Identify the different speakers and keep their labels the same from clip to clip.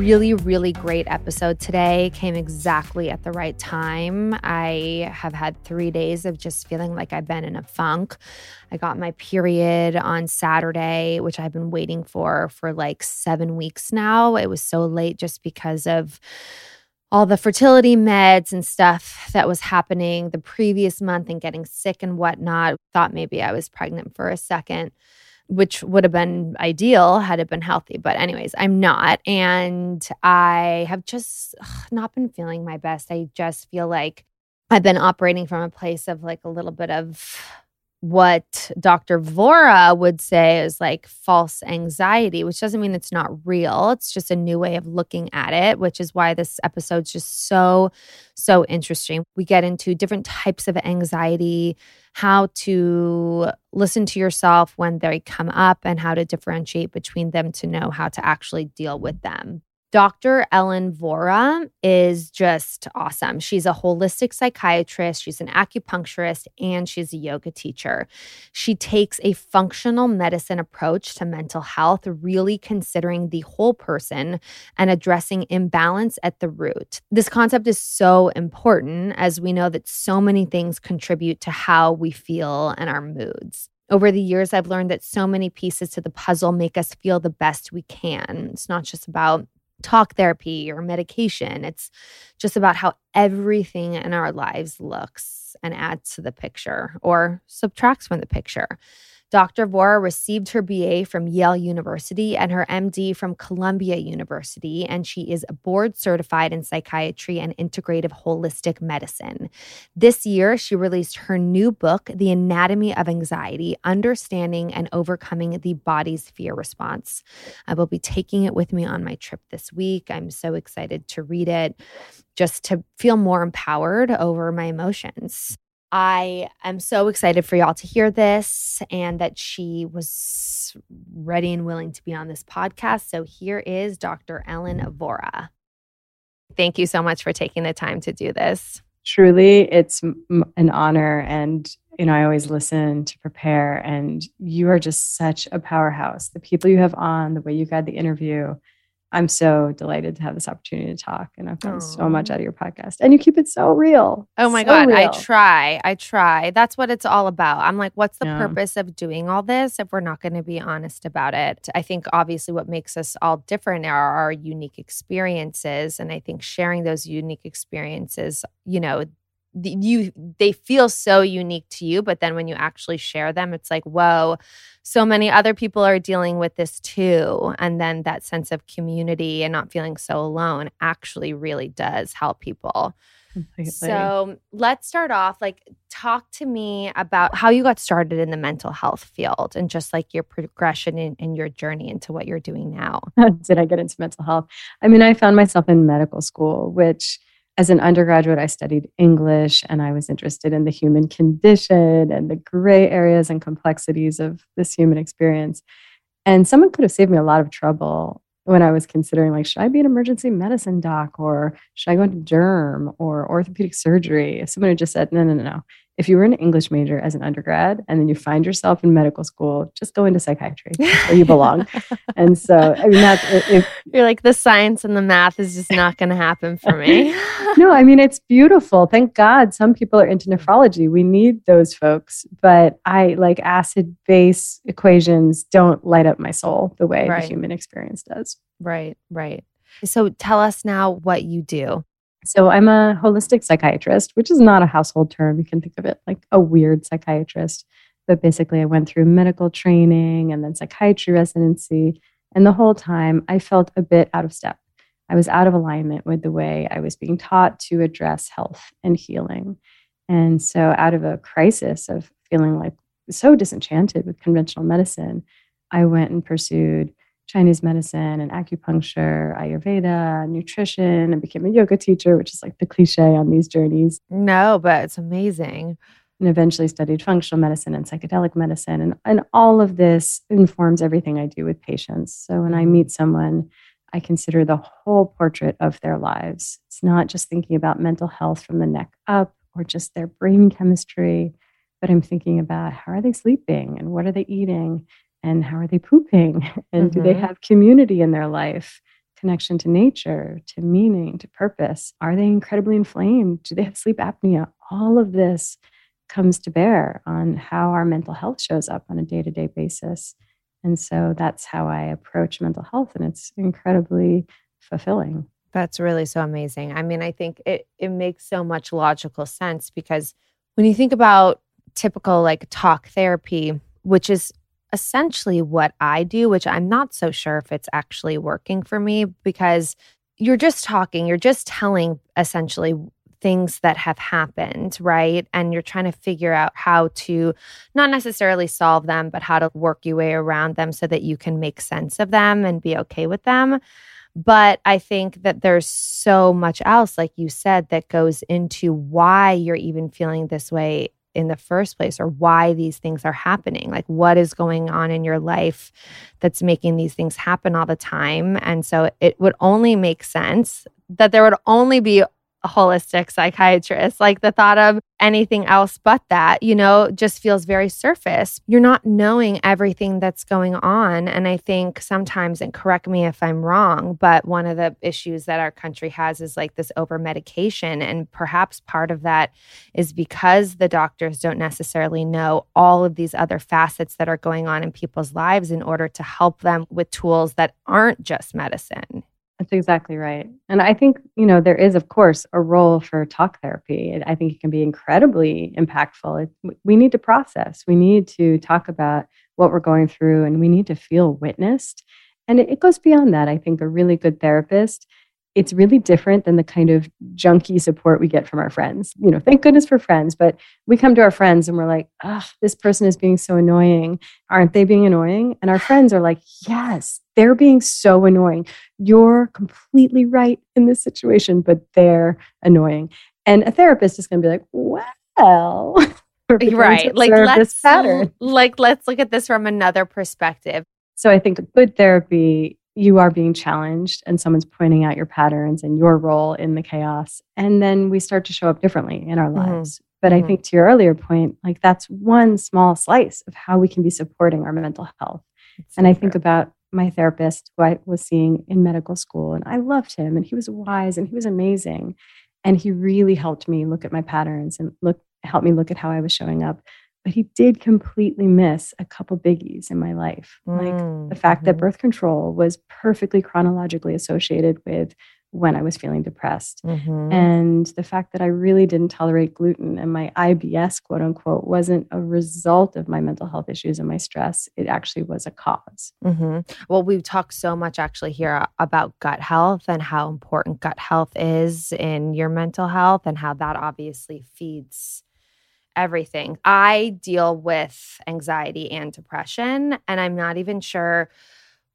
Speaker 1: really, really great episode today. Came exactly at the right time. I have had three days of just feeling like I've been in a funk. I got my period on Saturday, which I've been waiting for for like seven weeks now. It was so late just because of all the fertility meds and stuff that was happening the previous month and getting sick and whatnot. Thought maybe I was pregnant for a second which would have been ideal had it been healthy. But, anyways, I'm not. And I have just ugh, not been feeling my best. I just feel like I've been operating from a place of like a little bit of what Dr. Vora would say is like false anxiety, which doesn't mean it's not real. It's just a new way of looking at it, which is why this episode's just so, so interesting. We get into different types of anxiety, how to listen to yourself when they come up, and how to differentiate between them to know how to actually deal with them. Dr. Ellen Vora is just awesome. She's a holistic psychiatrist, she's an acupuncturist, and she's a yoga teacher. She takes a functional medicine approach to mental health, really considering the whole person and addressing imbalance at the root. This concept is so important as we know that so many things contribute to how we feel and our moods. Over the years, I've learned that so many pieces to the puzzle make us feel the best we can. It's not just about talk therapy or medication. It's just about how everything in our lives looks and adds to the picture or subtracts from the picture. Dr. Vora received her BA from Yale University and her MD from Columbia University, and she is board certified in psychiatry and integrative holistic medicine. This year, she released her new book, The Anatomy of Anxiety Understanding and Overcoming the Body's Fear Response. I will be taking it with me on my trip this week. I'm so excited to read it just to feel more empowered over my emotions. I am so excited for y'all to hear this and that she was ready and willing to be on this podcast. So here is Dr. Ellen Vora. Thank you so much for taking the time to do this.
Speaker 2: Truly, it's an honor. And, you know, I always listen to prepare, and you are just such a powerhouse. The people you have on, the way you guide the interview, I'm so delighted to have this opportunity to talk. And I've gotten so much out of your podcast. And you keep it so real.
Speaker 1: Oh my
Speaker 2: so
Speaker 1: God.
Speaker 2: real.
Speaker 1: I try. I try. That's what it's all about. I'm like, what's the yeah. purpose of doing all this if we're not going to be honest about it? I think obviously what makes us all different are our unique experiences. And I think sharing those unique experiences, you know, you they feel so unique to you but then when you actually share them it's like whoa so many other people are dealing with this too. And then that sense of community and not feeling so alone actually really does help people. Completely. so let's start off like talk to me about how you got started in the mental health field and just like your progression in, in your journey into what you're doing now.
Speaker 2: Did i get into mental health? I mean i found myself in medical school which as an undergraduate, I studied English and I was interested in the human condition and the gray areas and complexities of this human experience. And someone could have saved me a lot of trouble when I was considering, like, should I be an emergency medicine doc or should I go into derm or orthopedic surgery? If someone had just said, no, no, no, no, if you were an English major as an undergrad and then you find yourself in medical school, just go into psychiatry where you belong. and so, I mean, that's if
Speaker 1: you're like, the science and the math is just not going to happen for me.
Speaker 2: no, I mean, it's beautiful. Thank God some people are into nephrology. We need those folks. But I like acid base equations don't light up my soul the way right. the human experience does.
Speaker 1: Right, right. So tell us now what you do.
Speaker 2: So I'm a holistic psychiatrist, which is not a household term. You can think of it like a weird psychiatrist. But basically, I went through medical training and then psychiatry residency. And the whole time, I felt a bit out of step. I was out of alignment with the way I was being taught to address health and healing. And so, out of a crisis of feeling like so disenchanted with conventional medicine, I went and pursued Chinese medicine and acupuncture, Ayurveda, nutrition, and became a yoga teacher, which is like the cliche on these journeys.
Speaker 1: No, but it's amazing.
Speaker 2: And eventually studied functional medicine and psychedelic medicine. And, and all of this informs everything I do with patients. So when I mm-hmm. meet someone, I consider the whole portrait of their lives. It's not just thinking about mental health from the neck up or just their brain chemistry, but I'm thinking about how are they sleeping and what are they eating and how are they pooping? And mm-hmm. do they mm-hmm. have community in their life connection to nature to meaning to purpose? Are they incredibly inflamed? Do they have sleep apnea? All of this comes to bear on how our mental health shows up on a day-to-day basis. And so that's how i approach mental health and it's incredibly fulfilling.
Speaker 1: That's really so amazing. I mean i think it, it makes so much logical sense because when you think about typical like talk therapy which is essentially what I do, which I'm not so sure if it's actually working for me because you're just talking, you're just telling essentially things that have happened, right? And you're trying to figure out how to not necessarily solve them, but how to work your way around them so that you can make sense of them and be okay with them. But I think that there's so much else, like you said, that goes into why you're even feeling this way in the first place or why these things are happening. Like, what is going on in your life that's making these things happen all the time? And so it would only make sense that there would only be a holistic psychiatrist. Like the thought of anything else but that, you know, just feels very surface. You're not knowing everything that's going on. And I think sometimes, and correct me if I'm wrong, but one of the issues that our country has is like this over medication. And perhaps part of that is because the doctors don't necessarily know all of these other facets that are going on in people's lives in order to help them with tools that aren't just medicine.
Speaker 2: That's exactly right. And I think, you know, there is, of course, a role for talk therapy. I think it can be incredibly impactful. It, we need to process, we need to talk about what we're going through, and we need to feel witnessed. And it, it goes beyond that. I think a really good therapist it's really different than the kind of junky support we get from our friends. You know, thank goodness for friends, but we come to our friends and we're like, oh, this person is being so annoying. Aren't they being annoying? And our friends are like, yes, they're being so annoying. You're completely right in this situation, but they're annoying. And a therapist is going to be like, well,
Speaker 1: right. Like let's pattern. like let's look at this from another perspective.
Speaker 2: So I think good therapy you are being challenged and someone's pointing out your patterns and your role in the chaos. And then we start to show up differently in our mm-hmm. lives. But mm-hmm. I think to your earlier point, like that's one small slice of how we can be supporting our mental health. That's and so I think about my therapist who I was seeing in medical school, and I loved him, and he was wise and he was amazing. And he really helped me look at my patterns and look help me look at how I was showing up but he did completely miss a couple biggies in my life mm, like the fact mm-hmm. that birth control was perfectly chronologically associated with when i was feeling depressed mm-hmm. and the fact that i really didn't tolerate gluten and my ibs quote unquote wasn't a result of my mental health issues and my stress it actually was a because
Speaker 1: mm-hmm. well we've talked so much actually here about gut health and how important gut health is in your mental health and how that obviously feeds everything. I deal with anxiety and depression, and I'm not even sure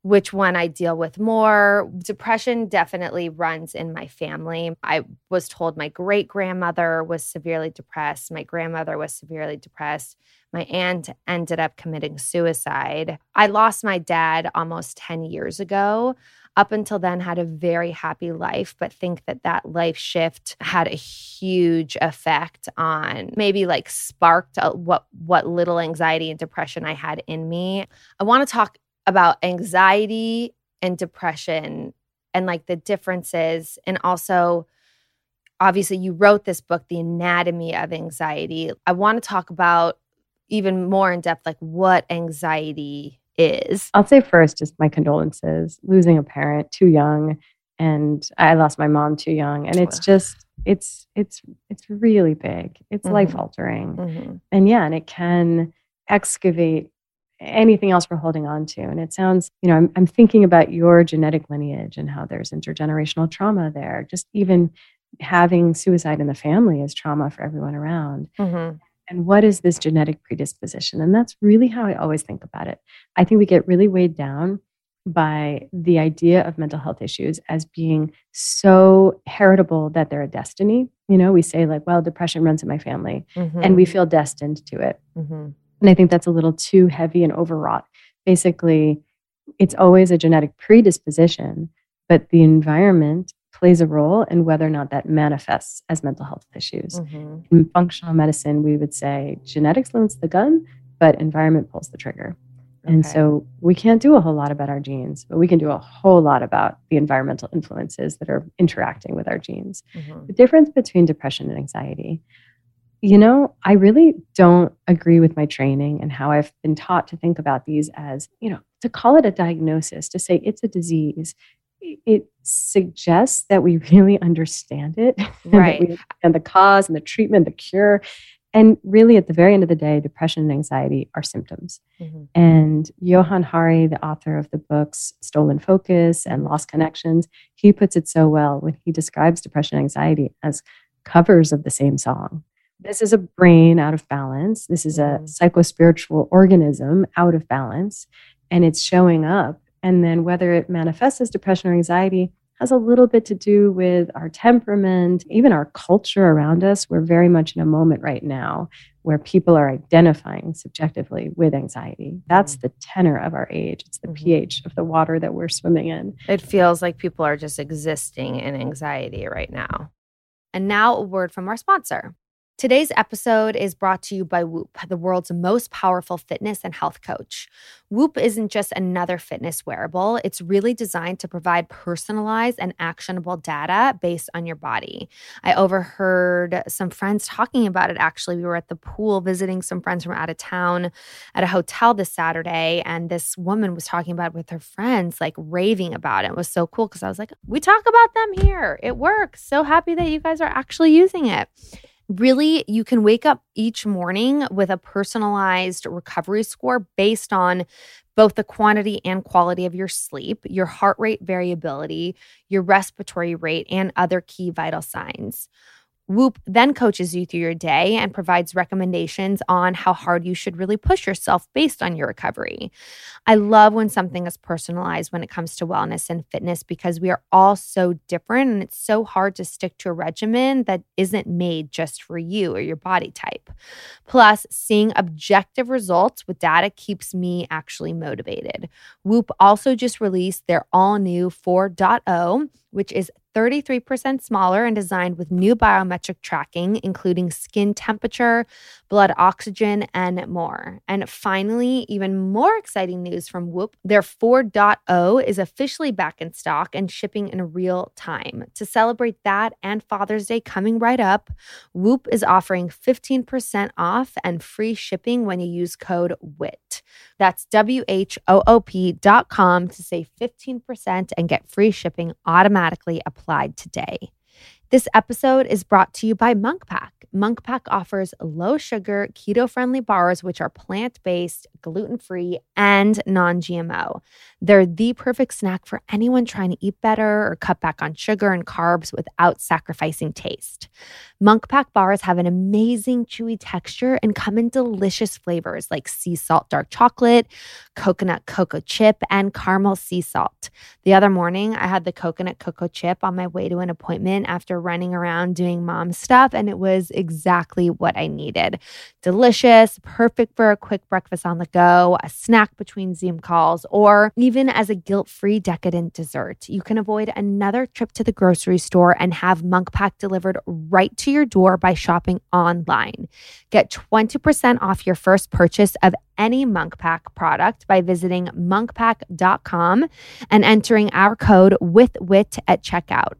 Speaker 1: which one I deal with more. Depression definitely runs in my family. I was told my great grandmother was severely depressed, my grandmother was severely depressed. My aunt ended up committing suicide. I lost my dad almost 10 years ago. Up until then, had a very happy life, but think that that life shift had a huge effect on maybe like sparked a, what what little anxiety and depression I had in me. I want to talk about anxiety and depression and like the differences and also obviously you wrote this book the anatomy of anxiety i want to talk about even more in depth like what anxiety is
Speaker 2: i'll say first just my condolences losing a parent too young and i lost my mom too young and it's just it's it's it's really big it's mm-hmm. life altering mm-hmm. and yeah and it can excavate anything else we're holding on to. And it sounds, you know, I'm, I'm thinking about your genetic lineage and how there's intergenerational trauma there. Just even having suicide in the family is trauma for everyone around. Mm-hmm. And what is this genetic predisposition? And that's really how I always think about it. I think we get really weighed down by the idea of mental health issues as being so heritable that they're a destiny. You know, we say, like, well, depression runs in my family, mm-hmm. and we feel destined to it. Mm-hmm. And I think that's a little too heavy and overwrought. Basically, it's always a genetic predisposition, but the environment plays a role in whether or not that manifests as mental health issues. Mm-hmm. In functional medicine, we would say genetics loads the gun, but environment pulls the trigger. Okay. And so we can't do a whole lot about our genes, but we can do a whole lot about the environmental influences that are interacting with our genes. Mm-hmm. The difference between depression and anxiety you know, I really don't agree with my training and how I've been taught to think about these as, you know, to call it a diagnosis, to say it's a disease. It suggests that we really understand it,
Speaker 1: right?
Speaker 2: and the cause and the treatment, the cure. And really, at the very end of the day, depression and anxiety are symptoms. Mm-hmm. And Johann Hari, the author of the books Stolen Focus and Lost Connections, he puts it so well when he describes depression and anxiety as covers of the same song. This is a brain out of balance. This is a mm-hmm. psychospiritual organism out of balance, and it's showing up. And then whether it manifests as depression or anxiety has a little bit to do with our temperament, even our culture around us. We're very much in a moment right now where people are identifying subjectively with anxiety. That's mm-hmm. the tenor of our age. It's the mm-hmm. pH of the water that we're swimming in.
Speaker 1: It feels like people are just existing in anxiety right now. And now a word from our sponsor. Today's episode is brought to you by Whoop, the world's most powerful fitness and health coach. Whoop isn't just another fitness wearable, it's really designed to provide personalized and actionable data based on your body. I overheard some friends talking about it actually. We were at the pool visiting some friends from out of town at a hotel this Saturday, and this woman was talking about it with her friends, like raving about it. It was so cool because I was like, we talk about them here. It works. So happy that you guys are actually using it. Really, you can wake up each morning with a personalized recovery score based on both the quantity and quality of your sleep, your heart rate variability, your respiratory rate, and other key vital signs. Whoop then coaches you through your day and provides recommendations on how hard you should really push yourself based on your recovery. I love when something is personalized when it comes to wellness and fitness because we are all so different and it's so hard to stick to a regimen that isn't made just for you or your body type. Plus, seeing objective results with data keeps me actually motivated. Whoop also just released their all new 4.0, which is 33% smaller and designed with new biometric tracking, including skin temperature, blood oxygen, and more. And finally, even more exciting news from Whoop their 4.0 is officially back in stock and shipping in real time. To celebrate that and Father's Day coming right up, Whoop is offering 15% off and free shipping when you use code WHIT. That's W H O O P dot com to save 15% and get free shipping automatically applied today. This episode is brought to you by Munk Pack. Munk Pack offers low sugar, keto friendly bars, which are plant based, gluten free, and non GMO. They're the perfect snack for anyone trying to eat better or cut back on sugar and carbs without sacrificing taste. Munk Pack bars have an amazing chewy texture and come in delicious flavors like sea salt dark chocolate, coconut cocoa chip, and caramel sea salt. The other morning, I had the coconut cocoa chip on my way to an appointment after running around doing mom stuff, and it was exactly what I needed. Delicious, perfect for a quick breakfast on the go, a snack between Zoom calls, or even as a guilt free decadent dessert. You can avoid another trip to the grocery store and have Munk Pack delivered right to your door by shopping online. Get 20% off your first purchase of any Munk Pack product by visiting munkpack.com and entering our code with wit at checkout.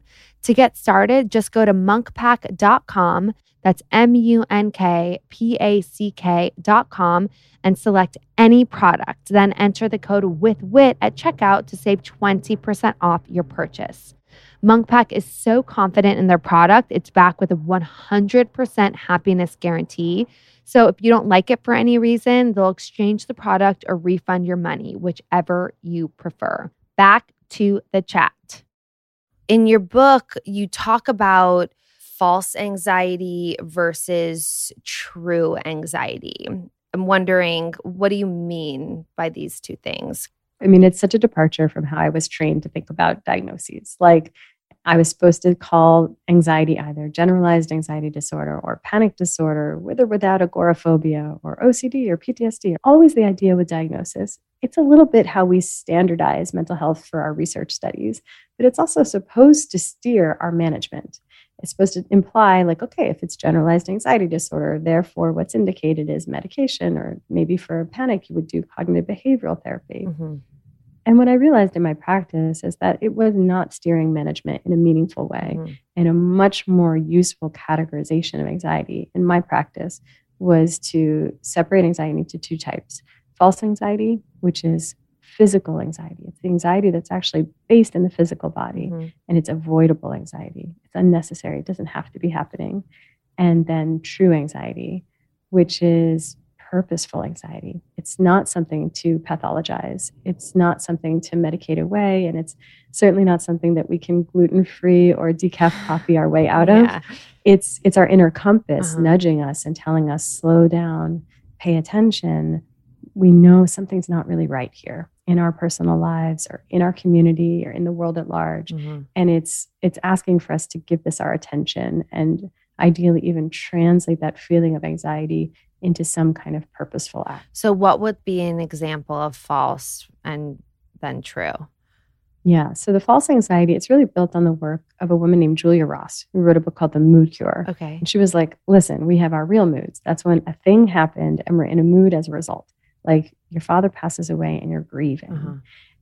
Speaker 1: To get started, just go to munkpack.com. That's M U N K P A C K.com and select any product. Then enter the code with wit at checkout to save 20% off your purchase. Munk Pack is so confident in their product, it's back with a 100% happiness guarantee. So if you don't like it for any reason, they'll exchange the product or refund your money, whichever you prefer. Back to the chat. In your book, you talk about false anxiety versus true anxiety. I'm wondering, what do you mean by these two things?
Speaker 2: I mean, it's such a departure from how I was trained to think about diagnoses. Like, I was supposed to call anxiety either generalized anxiety disorder or panic disorder, with or without agoraphobia or OCD or PTSD. Always the idea with diagnosis. It's a little bit how we standardize mental health for our research studies, but it's also supposed to steer our management. It's supposed to imply, like, okay, if it's generalized anxiety disorder, therefore what's indicated is medication, or maybe for panic, you would do cognitive behavioral therapy. Mm-hmm. And what I realized in my practice is that it was not steering management in a meaningful way. Mm-hmm. And a much more useful categorization of anxiety in my practice was to separate anxiety into two types false anxiety, which is physical anxiety. It's the anxiety that's actually based in the physical body, mm-hmm. and it's avoidable anxiety. It's unnecessary, it doesn't have to be happening. And then true anxiety, which is purposeful anxiety. It's not something to pathologize. It's not something to medicate away. And it's certainly not something that we can gluten free or decaf coffee our way out of. Yeah. It's, it's our inner compass uh-huh. nudging us and telling us, slow down, pay attention. We know something's not really right here in our personal lives or in our community or in the world at large. Mm-hmm. And it's, it's asking for us to give this our attention and ideally even translate that feeling of anxiety into some kind of purposeful act.
Speaker 1: So, what would be an example of false and then true?
Speaker 2: Yeah. So, the false anxiety, it's really built on the work of a woman named Julia Ross, who wrote a book called The Mood Cure.
Speaker 1: Okay.
Speaker 2: And she was like, listen, we have our real moods. That's when a thing happened and we're in a mood as a result. Like your father passes away and you're grieving. Uh-huh.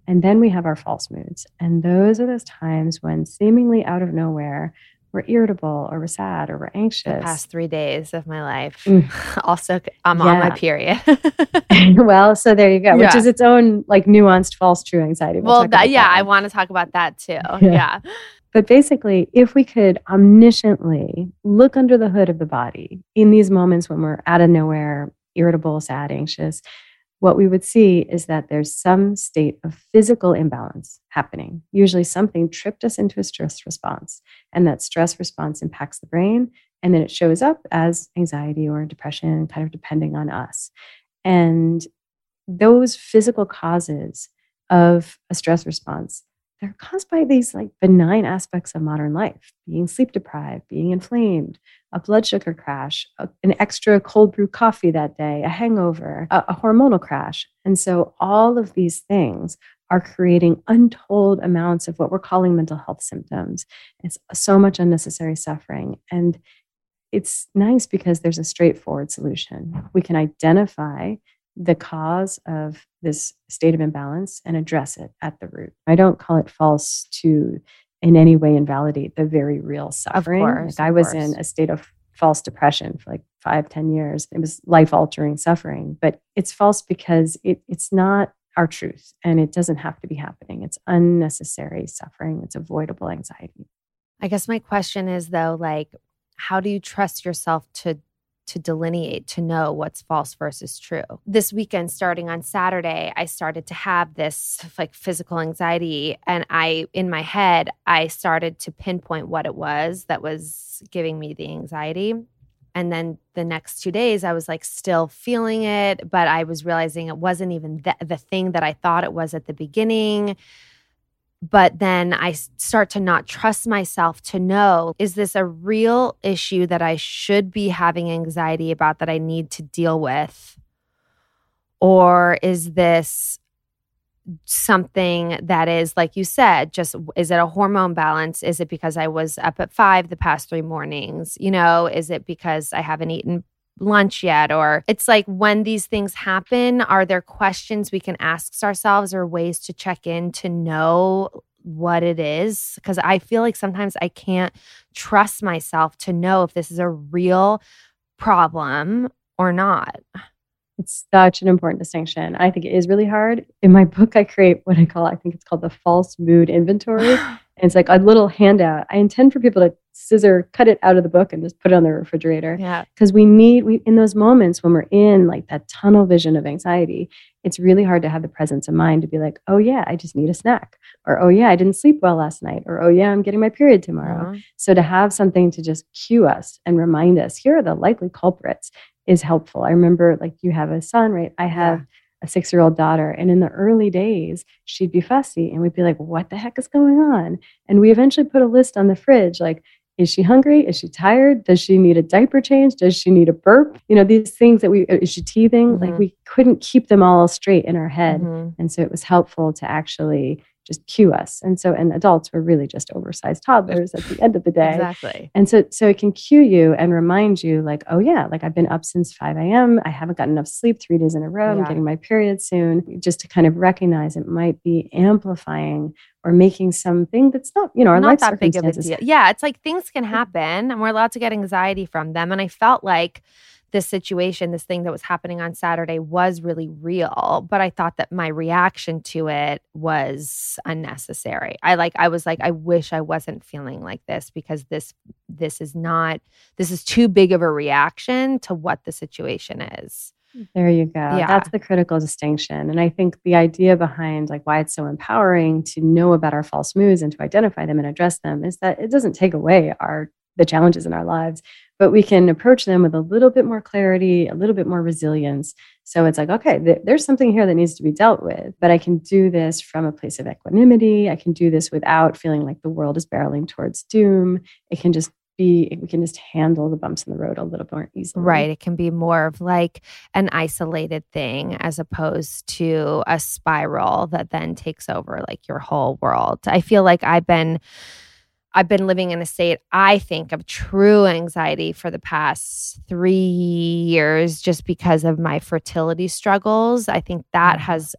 Speaker 2: And then we have our false moods. And those are those times when seemingly out of nowhere, we're irritable or we're sad or we're anxious. The
Speaker 1: past three days of my life. Mm. also, I'm yeah. on my period.
Speaker 2: well, so there you go, yeah. which is its own like nuanced false true anxiety.
Speaker 1: We'll, well that, yeah, that I want to talk about that too. Yeah. yeah.
Speaker 2: But basically, if we could omnisciently look under the hood of the body in these moments when we're out of nowhere, irritable, sad, anxious, what we would see is that there's some state of physical imbalance happening. Usually, something tripped us into a stress response, and that stress response impacts the brain, and then it shows up as anxiety or depression, kind of depending on us. And those physical causes of a stress response they're caused by these like benign aspects of modern life being sleep deprived being inflamed a blood sugar crash a, an extra cold brew coffee that day a hangover a, a hormonal crash. And so all of these things are creating untold amounts of what we're calling mental health symptoms. It's so much unnecessary suffering. And it's nice because there's a straightforward solution. We can identify the cause of this state of imbalance and address it at the root. I don't call it false to in any way invalidate the very real suffering.
Speaker 1: Of course,
Speaker 2: like I was course. in a state of false depression for like five, ten years. It was life altering suffering, but it's false because it, it's not our truth and it doesn't have to be happening. It's unnecessary suffering, it's avoidable anxiety.
Speaker 1: I guess my question is though, like, how do you trust yourself to to delineate to know what's false versus true. This weekend starting on Saturday, I started to have this like physical anxiety and I in my head I started to pinpoint what it was that was giving me the anxiety. And then the next two days, I was like still feeling it, but I was realizing it wasn't even the, thing that I thought it was at the beginning but then I start to not trust myself to know is this a real issue that I should be having anxiety about that I need to deal with? Or is this something that is, like you said, just is it a hormone balance? Is it because I was up at five the past three mornings? You know, is it because I haven't eaten lunch yet or it's like when these things happen are there questions we can ask ourselves or ways to check in to know what it is? Because i feel like sometimes i can't trust myself to know if this is a real problem or not.
Speaker 2: It's such an important distinction. I think it is really hard. In my book i create what i call i think it's called the false mood inventory And it's like a little handout. I intend for people to scissor, cut it out of the book and just put it on the refrigerator.
Speaker 1: Yeah.
Speaker 2: Because we need, we in those moments when we're in like that tunnel vision of anxiety, it's really hard to have the presence of mind to be like, oh yeah, I just need a snack. Or oh yeah, I didn't sleep well last night. Or oh yeah, I'm getting my period tomorrow. Uh-huh. So to have something to just cue us and remind us, here are the likely culprits is helpful. I remember like you have a son, right? I have yeah a six year old daughter. And in the early days, she'd be fussy and we'd be like, what the heck is going on? And we eventually put a list on the fridge like, is she hungry? Is she tired? Does she need a diaper change? Does she need a burp? You know, these things that we, is she teething? Mm-hmm. Like we couldn't keep them all straight in our head. Mm-hmm. And so it was helpful to actually just cue us. And so, and adults were really just oversized toddlers at the end of the day.
Speaker 1: Exactly.
Speaker 2: And so, so it can cue you and remind you, like, oh yeah, like I've been up since 5 a.m. I haven't gotten enough sleep three days in a row. Yeah. I'm getting my period soon. Just to kind of recognize it might be amplifying or making something that's not, you know, our
Speaker 1: not
Speaker 2: life
Speaker 1: that big of a deal. Yeah, it's like things can mm-hmm. happen, and we're allowed to get anxiety from them. And I felt like this situation, this thing that was happening on Saturday was really real, but I thought that my reaction to it was unnecessary. I like I was like I wish I wasn't feeling like this because this this is not this is too big of a reaction to what the situation is.
Speaker 2: There you go. Yeah. That's the critical distinction. And I think the idea behind like why it's so empowering to know about our false moods and to identify them and address them is that it doesn't take away our the challenges in our lives but we can approach them with a little bit more clarity, a little bit more resilience. So it's like, okay, th- there's something here that needs to be dealt with, but I can do this from a place of equanimity. I can do this without feeling like the world is barreling towards doom. It can just be we can just handle the bumps in the road a little more easily.
Speaker 1: Right. It can be more of like an isolated thing as opposed to a spiral that then takes over like your whole world. I feel like I've been I've been living in a state, I think, of true anxiety for the past three years just because of my fertility struggles. I think that mm-hmm. has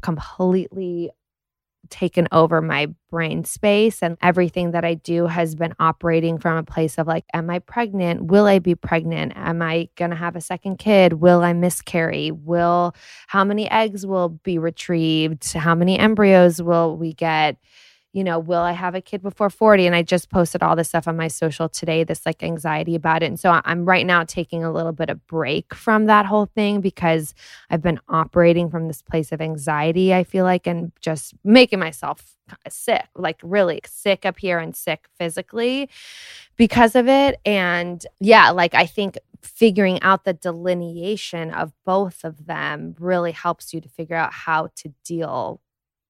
Speaker 1: completely taken over my brain space and everything that I do has been operating from a place of like am I pregnant? Will I be pregnant? Am I going to have a second kid? Will I miscarry? Will how many eggs will be retrieved? How many embryos will we get you know, will I have a kid before 40? And I just posted all this stuff on my social today, this like anxiety about it. And so I'm right now taking a little bit of break from that whole thing because I've been operating from this place of anxiety, I feel like, and just making myself sick, like really sick up here and sick physically because of it. And yeah, like I think figuring out the delineation of both of them really helps you to figure out how to deal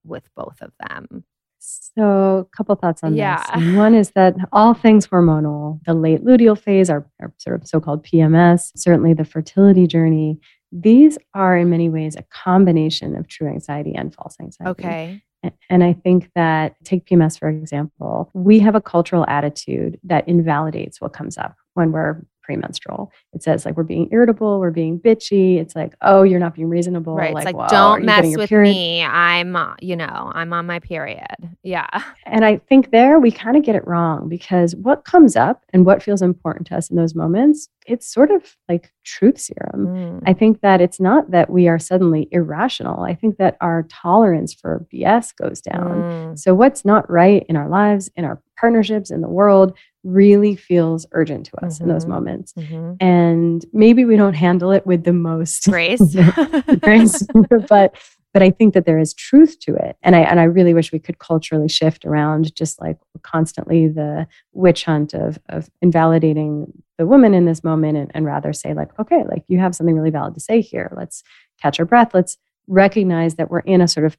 Speaker 1: with both of them.
Speaker 2: So, a couple thoughts on yeah. this. One is that all things hormonal, the late luteal phase, our, our sort of so called PMS, certainly the fertility journey, these are in many ways a combination of true anxiety and false anxiety.
Speaker 1: Okay.
Speaker 2: And I think that, take PMS for example, we have a cultural attitude that invalidates what comes up when we're premenstrual. It says like we're being irritable, we're being bitchy. It's like, oh, you're not being reasonable.
Speaker 1: Right. Like, it's like, don't mess with period? me. I'm, uh, you know, I'm on my period. Yeah.
Speaker 2: And I think there we kind of get it wrong because what comes up and what feels important to us in those moments, it's sort of like truth serum. Mm. I think that it's not that we are suddenly irrational. I think that our tolerance for BS goes down. Mm. So what's not right in our lives, in our partnerships in the world really feels urgent to us mm-hmm. in those mm-hmm. moments. Mm-hmm. And maybe we don't handle it with the most
Speaker 1: grace,
Speaker 2: grace, but but I think that there is truth to it. And I and I really wish we could culturally shift around just like constantly the witch hunt of of invalidating the woman in this moment and, and rather say, like, okay, like you have something really valid to say here. Let's catch our breath. Let's recognize that we're in a sort of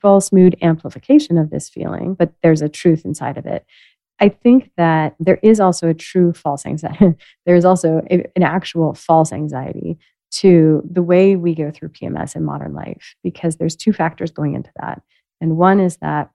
Speaker 2: false mood amplification of this feeling, but there's a truth inside of it. I think that there is also a true false anxiety. there is also a, an actual false anxiety to the way we go through PMS in modern life because there's two factors going into that. And one is that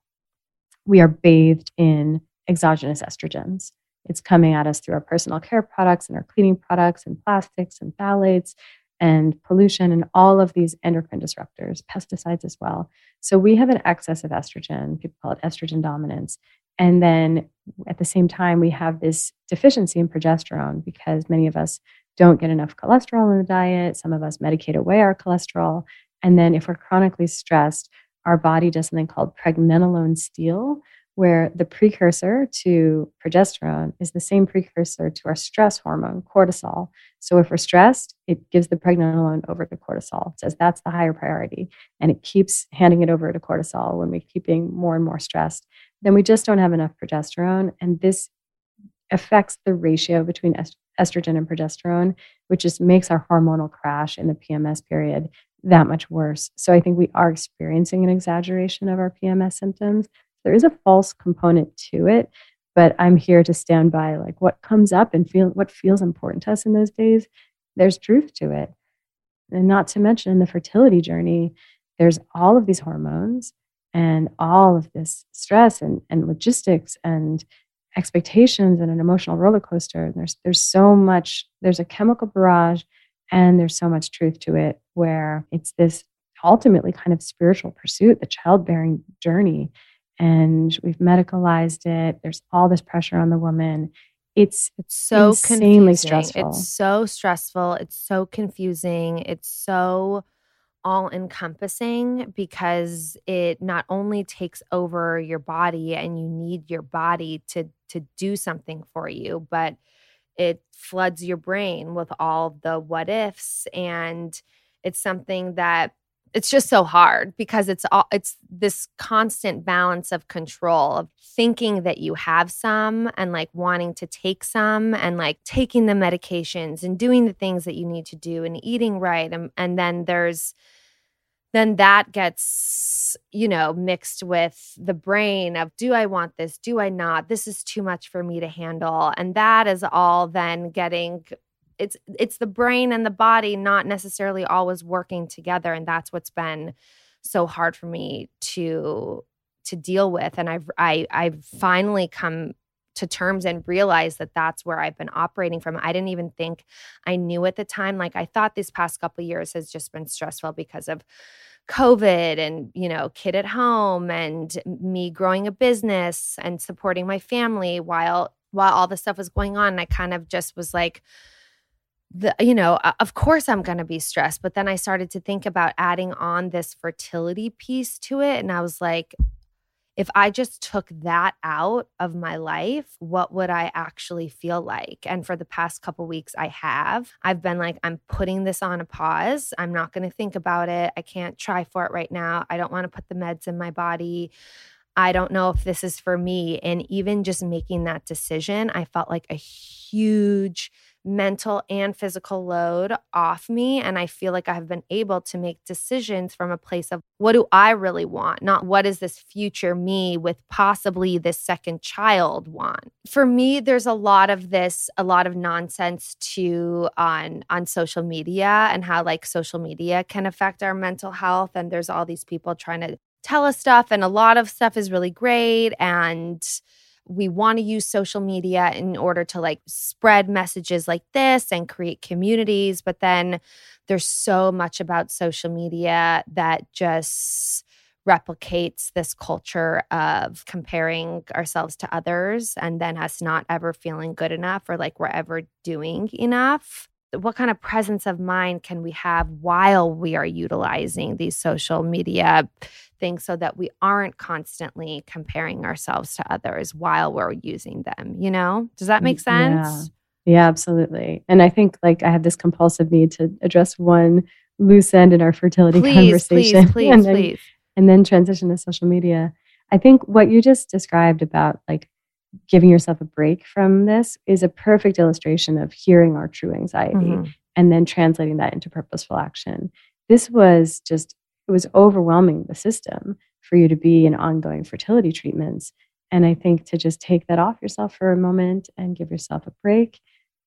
Speaker 2: we are bathed in exogenous estrogens. It's coming at us through our personal care products and our cleaning products and plastics and phthalates and pollution and all of these endocrine disruptors, pesticides as well. So we have an excess of estrogen. People call it estrogen dominance. And then at the same time, we have this deficiency in progesterone because many of us don't get enough cholesterol in the diet. Some of us medicate away our cholesterol. And then if we're chronically stressed, our body does something called pregnenolone steal, where the precursor to progesterone is the same precursor to our stress hormone, cortisol. So if we're stressed, it gives the pregnenolone over to cortisol. It says that's the higher priority. And it keeps handing it over to cortisol when we're keeping more and more stressed. Then we just don't have enough progesterone. And this affects the ratio between est- estrogen and progesterone, which just makes our hormonal crash in the PMS period that much worse. So I think we are experiencing an exaggeration of our PMS symptoms there is a false component to it but i'm here to stand by like what comes up and feel what feels important to us in those days there's truth to it. And not to mention the fertility journey there's all of these hormones and all of this stress and, and logistics and expectations and an emotional roller coaster and there's there's so much there's a chemical barrage and there's so much truth to it where it's this ultimately kind of spiritual pursuit the childbearing journey and we've medicalized it. There's all this pressure on the woman. It's
Speaker 1: it's so insanely confusing. stressful. It's so stressful. It's so confusing. It's so all encompassing because it not only takes over your body and you need your body to to do something for you, but it floods your brain with all the what ifs and it's something that it's just so hard because it's all it's this constant balance of control of thinking that you have some and like wanting to take some and like taking the medications and doing the things that you need to do and eating right. And, and then there's then that gets you know mixed with the brain of do i want this? Do i not? This is too much for me to handle. And that is all then getting it's it's the brain and the body not necessarily always working together and that's what's been so hard for me to to deal with and i've i i've finally come to terms and realized that that's where I've been operating from. I didn't even think I knew at the time. Like I thought these past couple years has just been stressful because of COVID and, you know, kid at home and me growing a business and supporting my family while while all this stuff was going on. I kind of just was like, the you know of course i'm going to be stressed but then i started to think about adding on this fertility piece to it and i was like if i just took that out of my life what would i actually feel like? And for the past couple weeks i have. I've been like i'm putting this on a pause. I'm not going to think about it. I can't try for it right now. I don't want to put the meds in my body. I don't know if this is for me. And even just making that decision, I felt like a huge mental and physical load off me. And I feel like I have been able to make decisions from a place of what do I really want, not what is this future me with possibly this second child want. For me, there's a lot of this, a lot of nonsense too on on social media and how like social media can affect our mental health. And there's all these people trying to tell us stuff, and a lot of stuff is really great. And we want to use social media in order to like spread messages like this and create communities but then there's so much about social media that just replicates this culture of comparing ourselves to others and then us not ever feeling good enough or like we're ever doing enough. What kind of presence of mind can we have while we are utilizing these social media things so that we aren't constantly comparing ourselves to others while we're using them, you know? Does that make sense?
Speaker 2: Yeah. Yeah, absolutely. And I think like I have this compulsive need to address one loose end in our fertility
Speaker 1: please,
Speaker 2: conversation.
Speaker 1: Please, please,
Speaker 2: and then,
Speaker 1: please.
Speaker 2: And then transition to social media. I think what you just described about like giving yourself a break from this is a perfect illustration of hearing our true anxiety
Speaker 1: Mm-hmm.
Speaker 2: and then translating that into purposeful action. This was just, it was overwhelming the system for you to be in ongoing fertility treatments. And I think to just take that off yourself for a moment and give yourself a break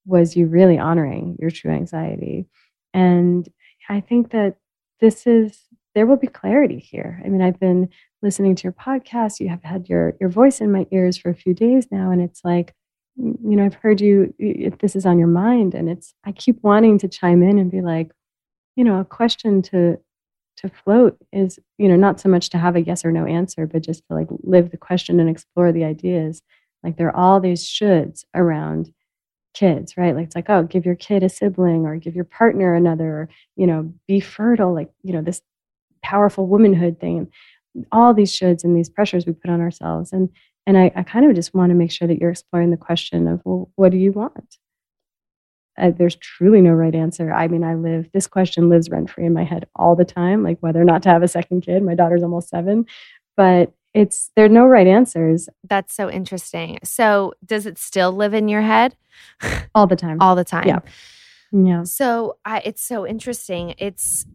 Speaker 2: was you really honoring your true anxiety. And I think that this is, there will be clarity here. I mean, I've been listening to your podcast. You have had your, your voice in my ears for a few days now. And it's like, mm, you know, I've heard you, this is on your mind. And it's, I keep wanting to chime in and be like, you know, a question to, to float is, you know, not so much to have a yes or no answer, but just to like live the question and explore the ideas. Like there are all these shoulds around kids, right? Like it's like, oh, give your kid a sibling or give your partner another, or, you know, be fertile, like, you know, this powerful womanhood thing. And all these shoulds and these pressures we put on ourselves. And and I, I kind of just want to make sure that you're exploring the question of, well, what do you want? Uh, there's truly no right answer. I mean, I live, this question lives rent free in my head all the time, like whether or not to have a second kid. My daughter's almost seven, but it's, there are no right answers
Speaker 1: That's so interesting. So, does it still live in your head
Speaker 2: all the time.
Speaker 1: all the time?
Speaker 2: Yeah. yeah.
Speaker 1: So I, it's so interesting. It's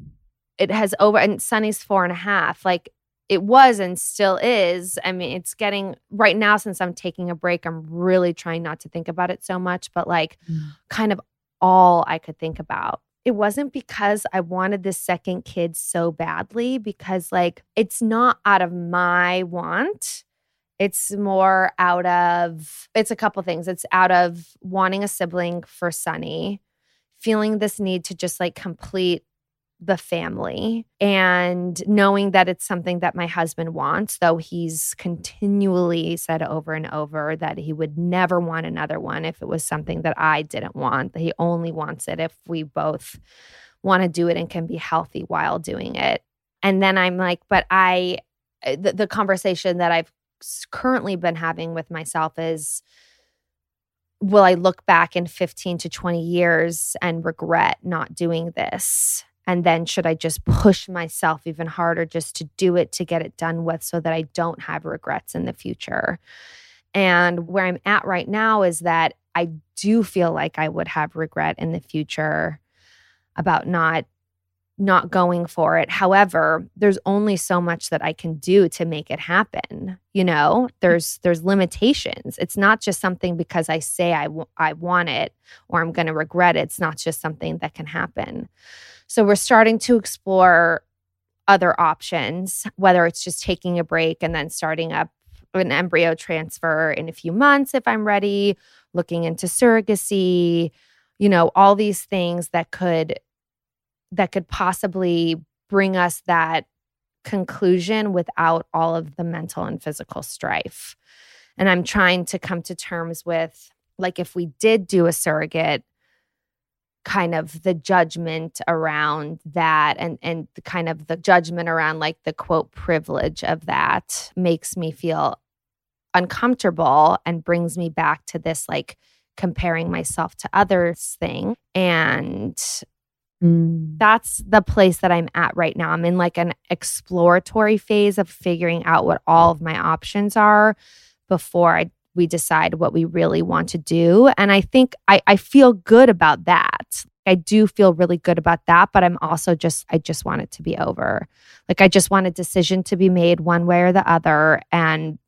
Speaker 1: it has over and Sonny's four and a half. Like it was and still is. I mean, it's getting right now since I'm taking a break. I'm really trying not to think about it so much, but like kind of all I could think about. It wasn't because I wanted this second kid so badly, because like it's not out of my want. It's more out of, it's a couple things. It's out of wanting a sibling for Sonny, feeling this need to just like complete the family and knowing that it's something that my husband wants, though he's continually said over and over that he would never want another one if it was something that I didn't want, that he only wants it if we both want to do it and can be healthy while doing it. And then I'm like, but I, uh, the, the conversation that I've currently been having with myself is, will I look back in 15 to 20 years and regret not doing this? And then should I just push myself even harder just to do it to get it done with so that I don't have regrets in the future? And where I'm at right now is that I do feel like I would have regret in the future about not not going for it. However, there's only so much that I can do to make it happen. You know, there's there's limitations. It's not just something because I say I, w- I want it or I'm going to regret it. It's not just something that can happen. So we're starting to explore other options, whether it's just taking a break and then starting up an embryo transfer in a few months if I'm ready, looking into surrogacy, you know, all these things that could that could possibly bring us that conclusion without all of the mental and physical strife. And I'm trying to come to terms with like if we did do a surrogate kind of the judgment around that and and kind of the judgment around like the quote privilege of that makes me feel uncomfortable and brings me back to this like comparing myself to others thing and
Speaker 2: Mm.
Speaker 1: that's the place that I'm at right now. I'm in like an exploratory phase of figuring out what all of my options are before I, we decide what we really want to do. And I think I, I feel good about that. I do feel really good about that, but I'm also just, I just want it to be over. Like, I just want a decision to be made one way or the other and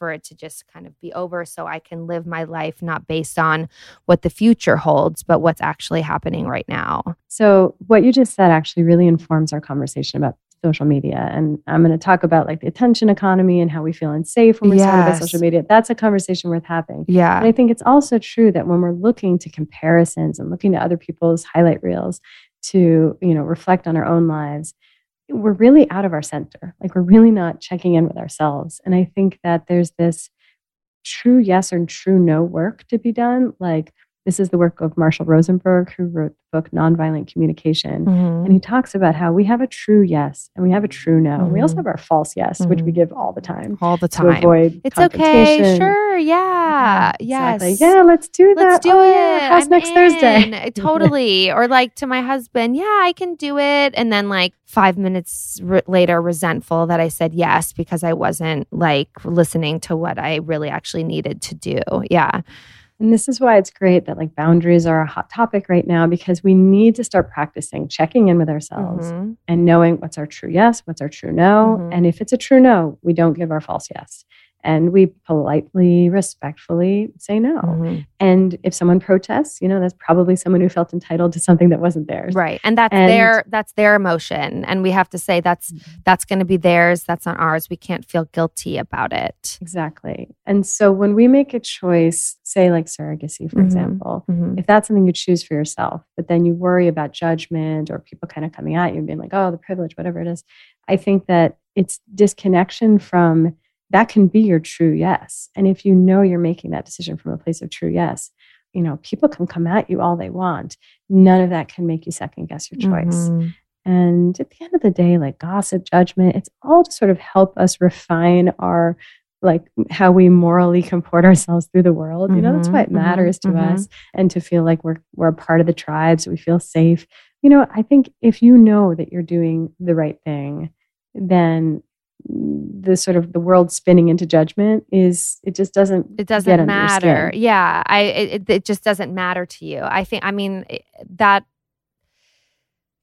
Speaker 1: for it to just kind of be over so I can live my life not based on what the future holds, but what's actually happening right now.
Speaker 2: So, what you just said actually really informs our conversation about social media. And I'm going to talk about like the attention economy and how we feel unsafe when we start about
Speaker 1: Yes.
Speaker 2: social media. That's a conversation worth having.
Speaker 1: Yeah.
Speaker 2: And I think it's also true that when we're looking to comparisons and looking to other people's highlight reels to, you know, reflect on our own lives, we're really out of our center. Like we're really not checking in with ourselves. And I think that there's this true yes or true no work to be done. Like, This is the work of Marshall Rosenberg, who wrote the book Nonviolent Communication.
Speaker 1: Mhm.
Speaker 2: And he talks about how we have a true yes and we have a true no. We also
Speaker 1: Mhm.
Speaker 2: have our false yes, which we
Speaker 1: Mhm.
Speaker 2: give all the time
Speaker 1: all the time.
Speaker 2: to avoid
Speaker 1: It's okay. Sure. Yeah.
Speaker 2: Exactly.
Speaker 1: Yes.
Speaker 2: Yeah, let's do that.
Speaker 1: Let's do
Speaker 2: Oh,
Speaker 1: it.
Speaker 2: yeah. How's
Speaker 1: I'm
Speaker 2: next
Speaker 1: in. Uh, Totally. or like to my husband, yeah, I can do it. And then like five minutes re- later, resentful that I said yes because I wasn't like listening to what I really actually needed to do. Yeah.
Speaker 2: And this is why it's great that like boundaries are a hot topic right now because we need to start practicing checking in with ourselves
Speaker 1: Mhm.
Speaker 2: and knowing what's our true yes, what's our true no.
Speaker 1: Mhm.
Speaker 2: And if it's a true no, we don't give our false yes. And we politely, respectfully say no.
Speaker 1: Mhm.
Speaker 2: And if someone protests, you know, that's probably someone who felt entitled to something that wasn't theirs.
Speaker 1: Right. And that's
Speaker 2: And-
Speaker 1: their that's their emotion. And we have to say that's that's gonna be theirs. That's not ours. We can't feel guilty about it.
Speaker 2: Exactly. And so when we make a choice, say like surrogacy, for
Speaker 1: Mhm.
Speaker 2: example,
Speaker 1: Mhm.
Speaker 2: if that's something you choose for yourself, but then you worry about judgment or people kind of coming at you and being like, oh, the privilege, whatever it is, I think that it's disconnection from that can be your true yes. And if you know you're making that decision from a place of true yes, you know, people can come at you all they want. None of that can make you second guess your choice.
Speaker 1: Mhm.
Speaker 2: And at the end of the day, like gossip, judgment, it's all to sort of help us refine our like how we morally comport ourselves through the world. You know, that's why it
Speaker 1: Mhm, mhm,
Speaker 2: matters to
Speaker 1: mhm.
Speaker 2: us and to feel like we're we're a part of the tribe, so we feel safe. You know, I think if you know that you're doing the right thing, then the sort of the world spinning into judgment is it just doesn't
Speaker 1: it doesn't
Speaker 2: under your skin.
Speaker 1: matter yeah i it, it- just doesn't matter to you. I think i mean that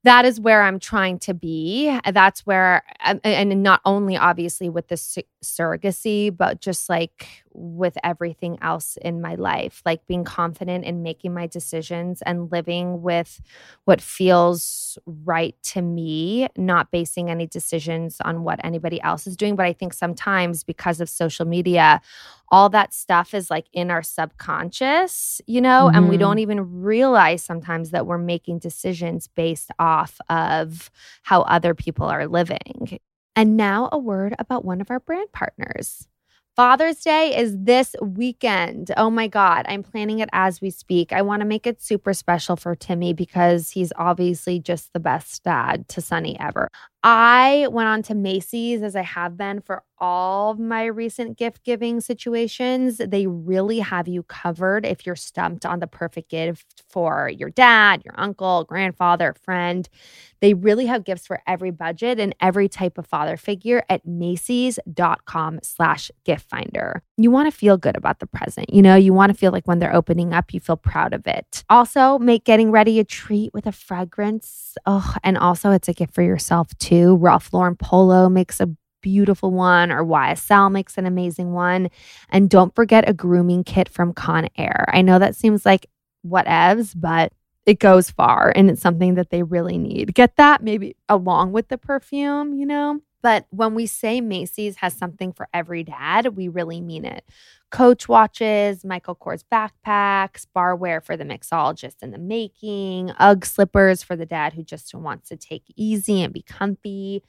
Speaker 1: that is where i'm trying to be. That's where and- and not only obviously with the su- surrogacy but just like with everything else in my life like being confident in making my decisions and living with what feels right to me not basing any decisions on what anybody else is doing but i think sometimes because of social media all that stuff is like in our subconscious, you know, and we
Speaker 2: Mhm.
Speaker 1: don't even realize sometimes that we're making decisions based off of how other people are living. And now a word about one of our brand partners. Father's Day is this weekend. Oh my God. I'm planning it as we speak. I want to make it super special for Timmy because he's obviously just the best dad to Sonny ever. I went on to Macy's as I have been for all my recent gift giving situations. They really have you covered if you're stumped on the perfect gift for your dad, your uncle, grandfather, friend. They really have gifts for every budget and every type of father figure at Macy's.com slash gift finder. You want to feel good about the present. You know, you want to feel like when they're opening up, you feel proud of it. Also, make getting ready a treat with a fragrance. Oh, and also it's a gift for yourself too. Ralph Lauren Polo makes a beautiful one, or YSL makes an amazing one. And don't forget a grooming kit from Con Air. I know that seems like whatevs, but it goes far and it's something that they really need. Get that maybe along with the perfume, you know? But when we say Macy's has something for every dad, we really mean it. Coach watches, Michael Kors backpacks, barware for the mixologist in the making, Ugg slippers for the dad who just wants to take easy and be comfy.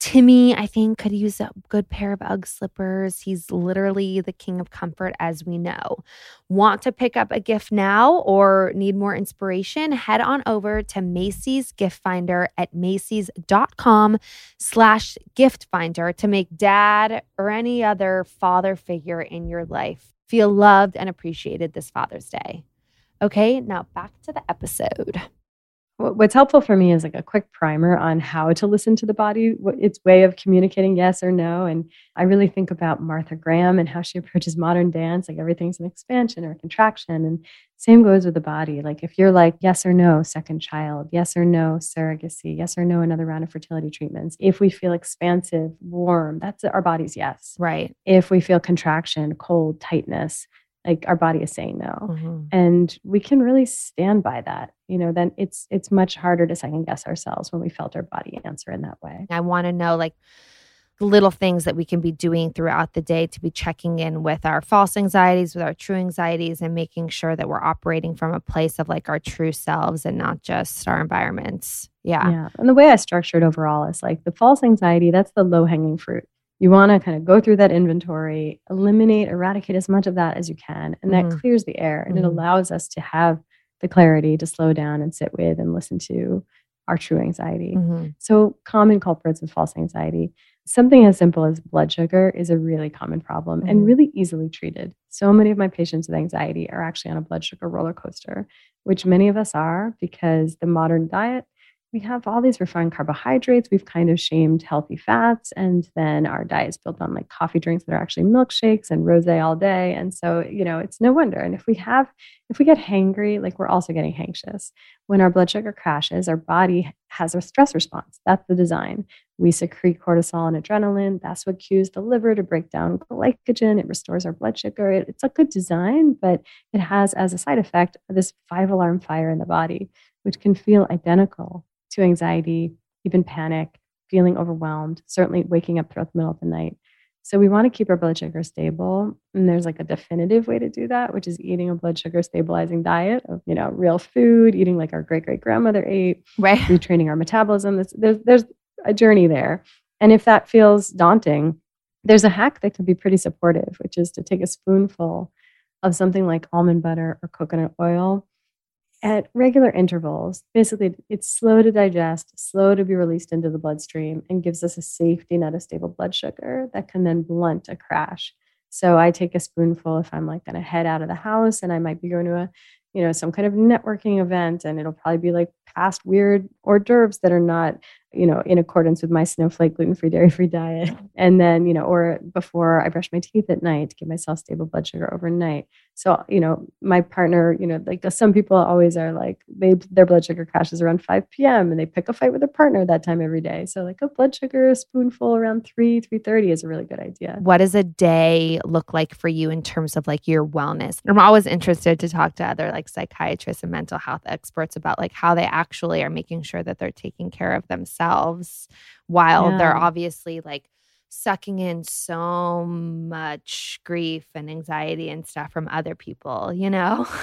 Speaker 1: Timmy, I think, could use a good pair of Ugg slippers. He's literally the king of comfort, as we know. Want to pick up a gift now or need more inspiration? Head on over to Macy's Gift Finder at Macy's.com slash gift finder to make dad or any other father figure in your life feel loved and appreciated this Father's Day. Okay, now back to the episode.
Speaker 2: What- What's helpful for me is like a quick primer on how to listen to the body, what- its way of communicating yes or no. And I really think about Martha Graham and how she approaches modern dance, like everything's an expansion or contraction. And same goes with the body. Like if you're like yes or no, second child, yes or no, surrogacy, yes or no, another round of fertility treatments. If we feel expansive, warm, that's our body's yes.
Speaker 1: Right.
Speaker 2: If we feel contraction, cold, tightness, like our body is saying no
Speaker 1: Mhm.
Speaker 2: and we can really stand by that you know then it's it's much harder to second guess ourselves when we felt our body answer in that way
Speaker 1: I want to know like the little things that we can be doing throughout the day to be checking in with our false anxieties, with our true anxieties, and making sure that we're operating from a place of like our true selves and not just our environments. Yeah.
Speaker 2: yeah and the way i structured overall is like the false anxiety that's the low hanging fruit You want to kind of go through that inventory, eliminate, eradicate as much of that as you can. And that
Speaker 1: Mhm.
Speaker 2: clears the air and it
Speaker 1: Mhm.
Speaker 2: allows us to have the clarity to slow down and sit with and listen to our true anxiety.
Speaker 1: Mhm.
Speaker 2: So, common culprits of false anxiety. Something as simple as blood sugar is a really common problem
Speaker 1: Mhm.
Speaker 2: and really easily treated. So many of my patients with anxiety are actually on a blood sugar roller coaster, which many of us are because the modern diet, we have all these refined carbohydrates. We've kind of shamed healthy fats. And then our diet is built on like coffee drinks that are actually milkshakes and rose all day. And so, you know, it's no wonder. And if we have, if we get hangry, like we're also getting anxious. When our blood sugar crashes, our body has a stress response. That's the design. We secrete cortisol and adrenaline. That's what cues the liver to break down glycogen. It restores our blood sugar. It- it's a good design, but it has as a side effect this five alarm fire in the body, which can feel identical to anxiety, even panic, feeling overwhelmed, certainly waking up throughout the middle of the night. So we want to keep our blood sugar stable. And there's like a definitive way to do that, which is eating a blood sugar stabilizing diet of, you know, real food, eating like our great great grandmother ate,
Speaker 1: Right.
Speaker 2: retraining our metabolism. There's, there's, there's a journey there. And if that feels daunting, there's a hack that can be pretty supportive, which is to take a spoonful of something like almond butter or coconut oil at regular intervals. Basically, it's slow to digest, slow to be released into the bloodstream, and gives us a safety net of stable blood sugar that can then blunt a crash. So I take a spoonful if I'm like going to head out of the house and I might be going to a, you know, some kind of networking event, and it'll probably be like past weird hors d'oeuvres that are not you know, in accordance with my snowflake gluten free, dairy free diet. And then, you know, or before I brush my teeth at night to give myself stable blood sugar overnight. So, you know, my partner, you know, like some people always are like, they, their blood sugar crashes around 5 p.m. and they pick a fight with their partner that time every day. So like a blood sugar spoonful around 3, 3.30 is a really good idea.
Speaker 1: What does a day look like for you in terms of like your wellness? I'm always interested to talk to other like psychiatrists and mental health experts about like how they actually are making sure that they're taking care of themselves while they're obviously like sucking in so much grief and anxiety and stuff from other people, you know?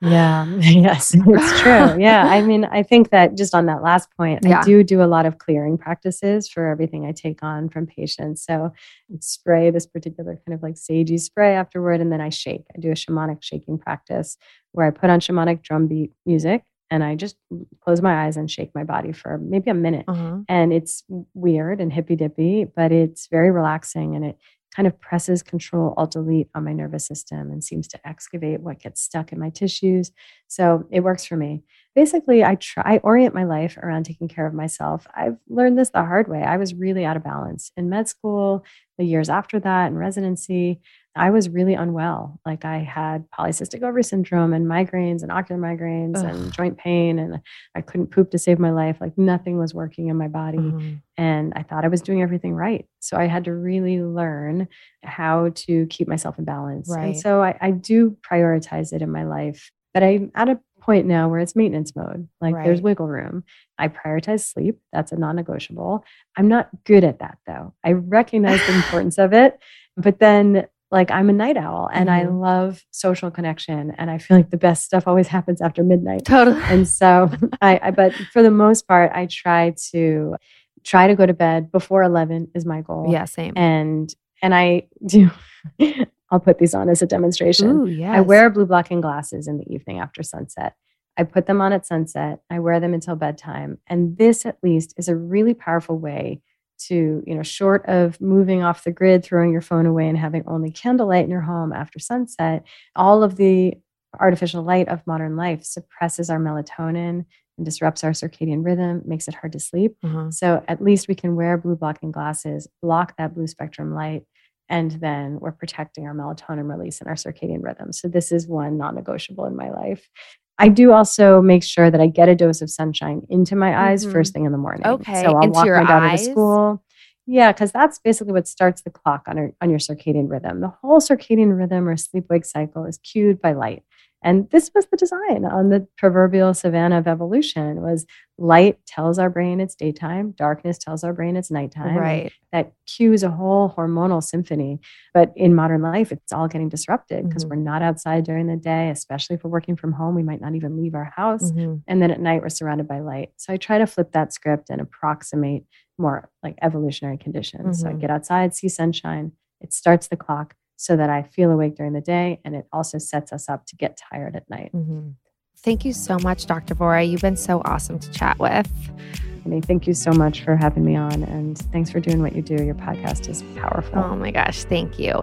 Speaker 2: Yeah. yes, it's true. Yeah. I mean, I think that just on that last point,
Speaker 1: Yeah.
Speaker 2: I do do a lot of clearing practices for everything I take on from patients. So I spray this particular kind of like sagey spray afterward, and then I shake. I do a shamanic shaking practice where I put on shamanic drum beat music and I just close my eyes and shake my body for maybe a minute.
Speaker 1: uh-huh.
Speaker 2: And it's weird and hippy dippy, but it's very relaxing and it kind of presses control alt delete on my nervous system and seems to excavate what gets stuck in my tissues. So it works for me. Basically, I try I orient my life around taking care of myself. I've learned this the hard way. I was really out of balance in med school, the years after that in residency. I was really unwell. Like I had polycystic ovary syndrome and migraines and ocular migraines and joint pain and I couldn't poop to save my life. Like nothing was working in my body
Speaker 1: Mhm.
Speaker 2: and I thought I was doing everything right. So I had to really learn how to keep myself in balance.
Speaker 1: Right.
Speaker 2: And so I, I do prioritize it in my life, but I'm at a point now where it's maintenance mode. Like there's wiggle room. I prioritize sleep. That's a non negotiable. I'm not good at that though. I recognize the importance of it, but then like I'm a night owl and I
Speaker 1: Mhm.
Speaker 2: love social connection. And I feel like the best stuff always happens after midnight
Speaker 1: Totally.
Speaker 2: and so I, I but for the most part i try to try to go to bed before 11 is my goal
Speaker 1: yeah, same.
Speaker 2: and and i do i'll put these on as a demonstration
Speaker 1: Ooh, yes.
Speaker 2: i wear blue blocking glasses in the evening after sunset i put them on at sunset i wear them until bedtime and this at least is a really powerful way to you know short of moving off the grid throwing your phone away and having only candlelight in your home after sunset all of the artificial light of modern life suppresses our melatonin and disrupts our circadian rhythm, makes it hard to sleep.
Speaker 1: Uh-huh.
Speaker 2: So at least we can wear blue blocking glasses, block that blue spectrum light, and then we're protecting our melatonin release and our circadian rhythm. So this is one non-negotiable in my life. I do also make sure that I get a dose of sunshine into my eyes
Speaker 1: Mhm.
Speaker 2: first thing in the morning.
Speaker 1: Okay,
Speaker 2: So I'll
Speaker 1: into
Speaker 2: walk
Speaker 1: your
Speaker 2: my daughter
Speaker 1: eyes?
Speaker 2: to school. Yeah, because that's basically what starts the clock on your on your circadian rhythm. The whole circadian rhythm or sleep wake cycle is cued by light. And this was the design on the proverbial savannah of evolution was light tells our brain it's daytime, darkness tells our brain it's nighttime.
Speaker 1: Right.
Speaker 2: That cues a whole hormonal symphony. But in modern life, it's all getting disrupted because
Speaker 1: Mhm.
Speaker 2: we're not outside during the day, especially if we're working from home. We might not even leave our house.
Speaker 1: Mhm.
Speaker 2: And then at night, we're surrounded by light. So I try to flip that script and approximate more like evolutionary conditions. So I
Speaker 1: Mhm.
Speaker 2: get outside, see sunshine, it starts the clock so that I feel awake during the day. And it also sets us up to get tired at night.
Speaker 1: Mhm. Thank you so much, Dr. Vora. You've been so awesome to chat with.
Speaker 2: Annie, thank you so much for having me on. And thanks for doing what you do. Your podcast is powerful.
Speaker 1: Oh my gosh, thank you.